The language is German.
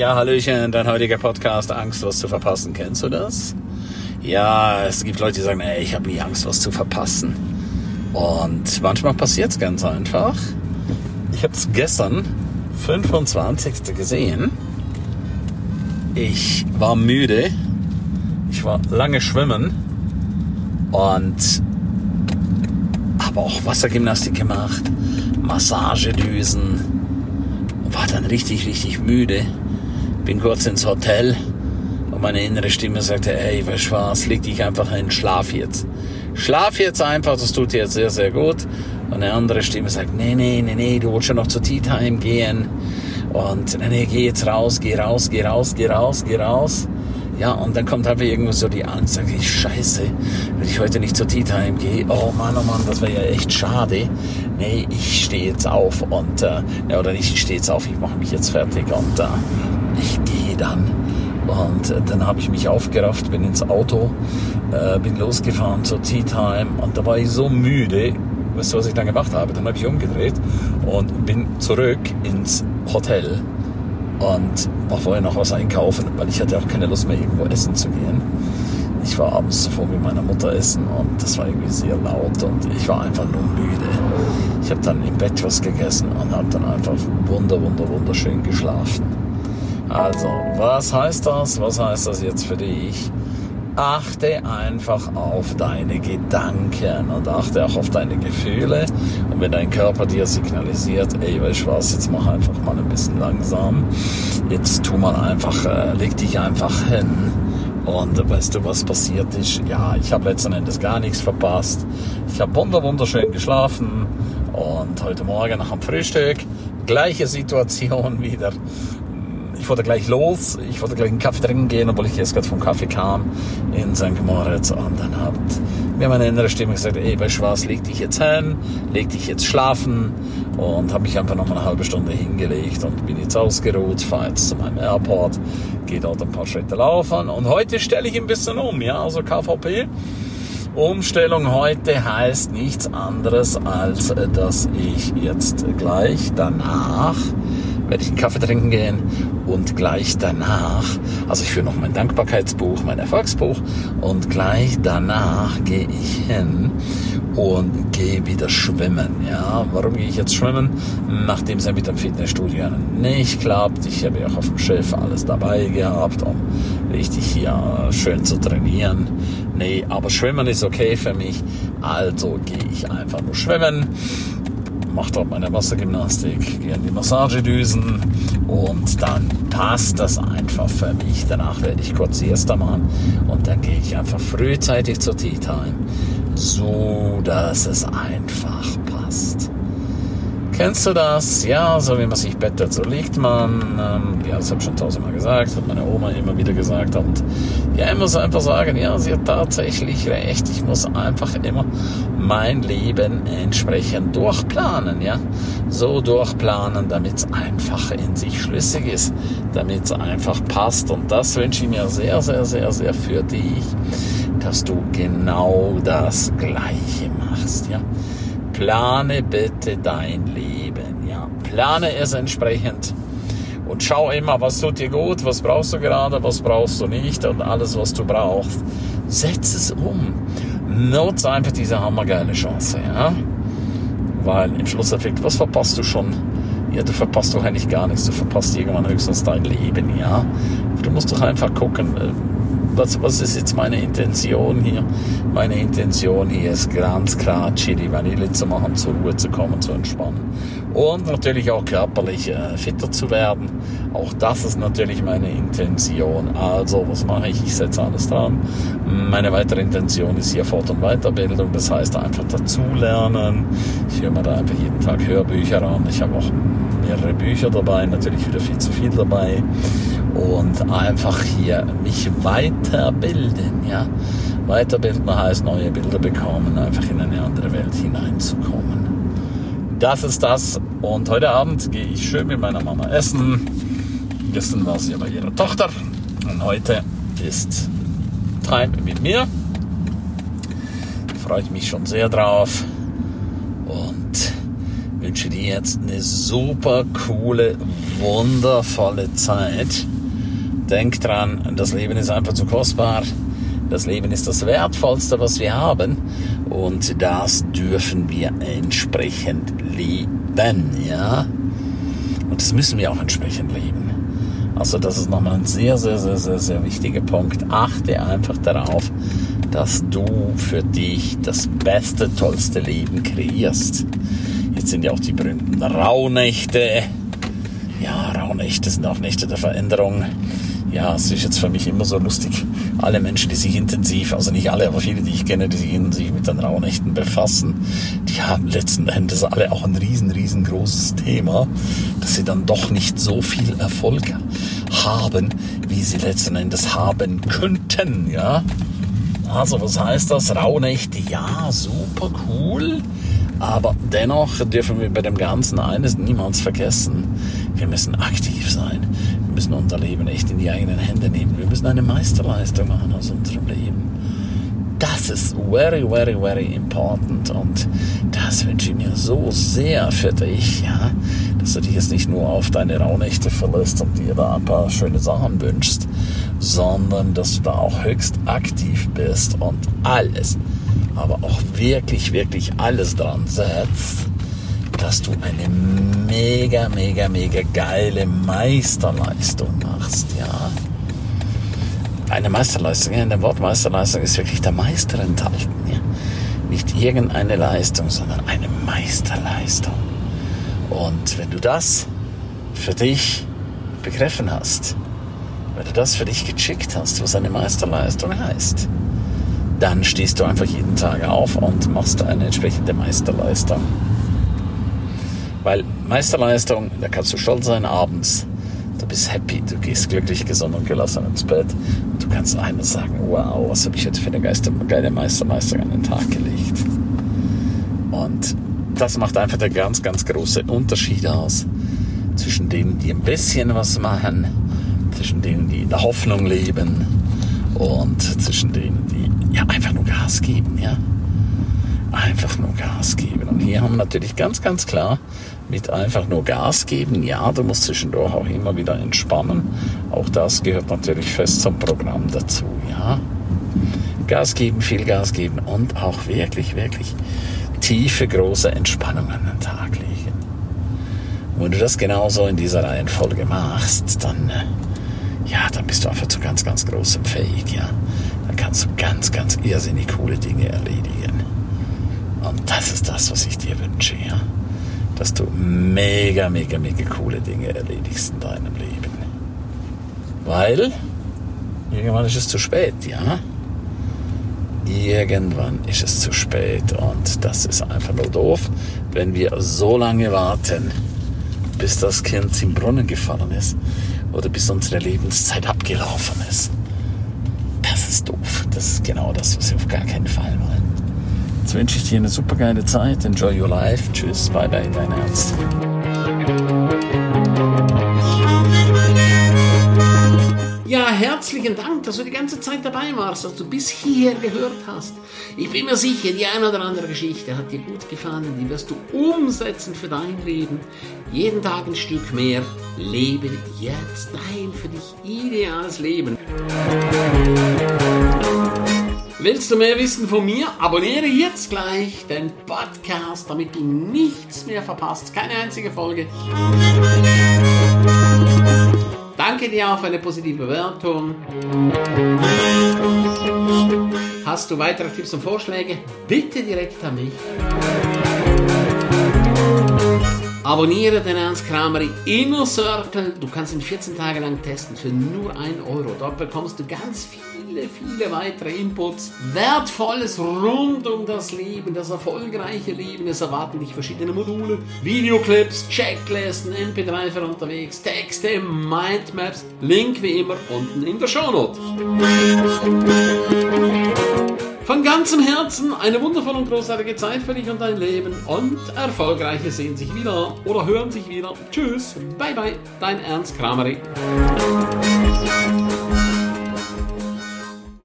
Ja, Hallöchen, dein heutiger Podcast Angst, was zu verpassen. Kennst du das? Ja, es gibt Leute, die sagen, ey, ich habe nie Angst, was zu verpassen. Und manchmal passiert es ganz einfach. Ich habe es gestern, 25. gesehen. Ich war müde. Ich war lange schwimmen und habe auch Wassergymnastik gemacht, Massagedüsen und war dann richtig, richtig müde. Bin kurz ins Hotel und meine innere Stimme sagte, ey, weißt du was, leg dich einfach hin, schlaf jetzt. Schlaf jetzt einfach, das tut dir jetzt sehr, sehr gut. Und eine andere Stimme sagt, nee, nee, nee, nee, du willst schon noch zur Tea Time gehen. Und nee, nee, geh jetzt raus, geh raus, geh raus, geh raus, geh raus. Ja, und dann kommt halt irgendwo so die Angst, sag ich, scheiße, wenn ich heute nicht zur Tea Time gehe, oh Mann, oh Mann, das wäre ja echt schade. Nee, ich stehe jetzt auf und, äh, ja, oder nicht, ich stehe jetzt auf, ich mache mich jetzt fertig und äh, ich gehe dann. Und äh, dann habe ich mich aufgerafft, bin ins Auto, äh, bin losgefahren zur Tea Time und da war ich so müde, weißt du, was ich dann gemacht habe? Dann habe ich umgedreht und bin zurück ins Hotel und war vorher noch was einkaufen, weil ich hatte auch keine Lust mehr irgendwo essen zu gehen. Ich war abends zuvor mit meiner Mutter essen und das war irgendwie sehr laut und ich war einfach nur müde. Ich habe dann im Bett was gegessen und habe dann einfach wunder, wunder, wunderschön geschlafen. Also, was heißt das? Was heißt das jetzt für dich? Achte einfach auf deine Gedanken und achte auch auf deine Gefühle. Und wenn dein Körper dir signalisiert, ey, weißt du was, jetzt mach einfach mal ein bisschen langsam. Jetzt tu mal einfach, äh, leg dich einfach hin. Und weißt du, was passiert ist? Ja, ich habe letzten Endes gar nichts verpasst. Ich habe wunder wunderschön geschlafen und heute Morgen nach dem Frühstück gleiche Situation wieder wollte gleich los, ich wollte gleich einen Kaffee trinken gehen, obwohl ich jetzt gerade vom Kaffee kam in St. Moritz. Und dann hat mir meine innere Stimme gesagt, ey, bei Schwarz, leg dich jetzt hin, leg dich jetzt schlafen. Und habe mich einfach noch mal eine halbe Stunde hingelegt und bin jetzt ausgeruht, fahre jetzt zu meinem Airport, gehe dort ein paar Schritte laufen. Und heute stelle ich ein bisschen um, ja, also KVP. Umstellung heute heißt nichts anderes, als dass ich jetzt gleich danach werde ich einen Kaffee trinken gehen und gleich danach, also ich führe noch mein Dankbarkeitsbuch, mein Erfolgsbuch und gleich danach gehe ich hin und gehe wieder schwimmen. Ja, warum gehe ich jetzt schwimmen? Nachdem es ja mit dem Fitnessstudio nicht klappt. Ich habe ja auch auf dem Schiff alles dabei gehabt, um richtig hier schön zu trainieren. Nee, aber schwimmen ist okay für mich. Also gehe ich einfach nur schwimmen mache dort meine Wassergymnastik, gehe in die Massagedüsen und dann passt das einfach für mich. Danach werde ich kurz Siesta machen und dann gehe ich einfach frühzeitig zur Tea Time, so dass es einfach passt. Kennst du das? Ja, so wie man sich bettet, so liegt man. Ähm, ja, das habe ich schon tausendmal gesagt, hat meine Oma immer wieder gesagt. Und ja, ich muss einfach sagen, ja, sie hat tatsächlich recht. Ich muss einfach immer mein Leben entsprechend durchplanen, ja. So durchplanen, damit es einfach in sich schlüssig ist, damit es einfach passt. Und das wünsche ich mir sehr, sehr, sehr, sehr für dich, dass du genau das Gleiche machst, ja. Plane bitte dein Leben, ja. Plane es entsprechend und schau immer, was tut dir gut, was brauchst du gerade, was brauchst du nicht und alles, was du brauchst, setz es um. Nutze einfach diese hammergeile Chance, ja. Weil im Schlusseffekt, was verpasst du schon? Ja, du verpasst doch eigentlich gar nichts. Du verpasst irgendwann höchstens dein Leben, ja. Du musst doch einfach gucken, äh, was, was ist jetzt meine Intention hier? Meine Intention hier ist ganz klar, Chili Vanille zu machen, zur Ruhe zu kommen, zu entspannen. Und natürlich auch körperlich äh, fitter zu werden. Auch das ist natürlich meine Intention. Also, was mache ich? Ich setze alles dran. Meine weitere Intention ist hier Fort- und Weiterbildung. Das heißt einfach dazulernen. Ich höre mir da einfach jeden Tag Hörbücher an. Ich habe auch mehrere Bücher dabei, natürlich wieder viel zu viel dabei und einfach hier mich weiterbilden, ja. Weiterbilden heißt neue Bilder bekommen, einfach in eine andere Welt hineinzukommen. Das ist das. Und heute Abend gehe ich schön mit meiner Mama essen. Gestern war sie bei ihrer Tochter und heute ist Time mit mir. Freue ich mich schon sehr drauf und wünsche dir jetzt eine super coole, wundervolle Zeit. Denk dran, das Leben ist einfach zu kostbar. Das Leben ist das Wertvollste, was wir haben. Und das dürfen wir entsprechend leben, ja? Und das müssen wir auch entsprechend leben. Also das ist nochmal ein sehr, sehr, sehr, sehr, sehr wichtiger Punkt. Achte einfach darauf, dass du für dich das beste, tollste Leben kreierst. Jetzt sind ja auch die berühmten Rauhnächte. Ja, Rauhnächte sind auch Nächte der Veränderung. Ja, es ist jetzt für mich immer so lustig. Alle Menschen, die sich intensiv, also nicht alle, aber viele, die ich kenne, die sich intensiv mit den Rauhnächten befassen, die haben letzten Endes alle auch ein riesen, riesengroßes Thema, dass sie dann doch nicht so viel Erfolg haben, wie sie letzten Endes haben könnten, ja. Also was heißt das? Rauhnächte, ja, super cool. Aber dennoch dürfen wir bei dem Ganzen eines niemals vergessen. Wir müssen aktiv sein. Müssen unser Leben echt in die eigenen Hände nehmen. Wir müssen eine Meisterleistung machen aus unserem Leben. Das ist very, very, very important und das wünsche ich mir so sehr für dich, ja, dass du dich jetzt nicht nur auf deine Rauhnächte verlässt und dir da ein paar schöne Sachen wünschst, sondern dass du da auch höchst aktiv bist und alles, aber auch wirklich, wirklich alles dran setzt, dass du eine mega, mega, mega geile Meisterleistung machst, ja eine Meisterleistung. Ja, in dem Wort Meisterleistung ist wirklich der Meister enthalten. Ja? Nicht irgendeine Leistung, sondern eine Meisterleistung. Und wenn du das für dich begriffen hast, wenn du das für dich gechickt hast, was eine Meisterleistung heißt, dann stehst du einfach jeden Tag auf und machst eine entsprechende Meisterleistung. Weil Meisterleistung, da kannst du stolz sein abends, du bist happy, du gehst glücklich, gesund und gelassen ins Bett du kannst eines sagen, wow, was habe ich jetzt für eine Geister, geile Meisterleistung an den Tag gelegt. Und das macht einfach der ganz, ganz große Unterschied aus zwischen denen, die ein bisschen was machen, zwischen denen, die in der Hoffnung leben und zwischen denen, die ja einfach nur Gas geben, ja. Einfach nur Gas geben. Und hier haben wir natürlich ganz, ganz klar mit einfach nur Gas geben. Ja, du musst zwischendurch auch immer wieder entspannen. Auch das gehört natürlich fest zum Programm dazu. Ja, Gas geben, viel Gas geben und auch wirklich, wirklich tiefe, große Entspannung an den Tag legen. wenn du das genauso in dieser Reihenfolge machst, dann, äh, ja, dann bist du einfach zu ganz, ganz großem fähig, ja. Dann kannst du ganz, ganz irrsinnig coole Dinge erledigen. Und das ist das, was ich dir wünsche, ja dass du mega, mega, mega coole Dinge erledigst in deinem Leben. Weil irgendwann ist es zu spät, ja? Irgendwann ist es zu spät und das ist einfach nur doof, wenn wir so lange warten, bis das Kind im Brunnen gefallen ist oder bis unsere Lebenszeit abgelaufen ist. Das ist doof. Das ist genau das, was wir auf gar keinen Fall wollen. Jetzt wünsche ich dir eine super geile Zeit. Enjoy your life. Tschüss, bye bye, dein Ernst. Ja, herzlichen Dank, dass du die ganze Zeit dabei warst, dass du bis hier gehört hast. Ich bin mir sicher, die eine oder andere Geschichte hat dir gut gefallen, die wirst du umsetzen für dein Leben. Jeden Tag ein Stück mehr. Lebe jetzt dein für dich ideales Leben. Willst du mehr wissen von mir? Abonniere jetzt gleich den Podcast, damit du nichts mehr verpasst. Keine einzige Folge. Danke dir auch für eine positive Bewertung. Hast du weitere Tipps und Vorschläge? Bitte direkt an mich. Abonniere den Ernst Kramer Inner Circle. Du kannst ihn 14 Tage lang testen für nur 1 Euro. Dort bekommst du ganz viel viele, viele weitere Inputs. Wertvolles rund um das Leben, das erfolgreiche Leben. Es erwarten dich verschiedene Module, Videoclips, Checklisten, MP3 für unterwegs, Texte, Mindmaps. Link wie immer unten in der Shownote. Von ganzem Herzen eine wundervolle und großartige Zeit für dich und dein Leben und Erfolgreiche sehen sich wieder oder hören sich wieder. Tschüss, bye bye, dein Ernst Kramery.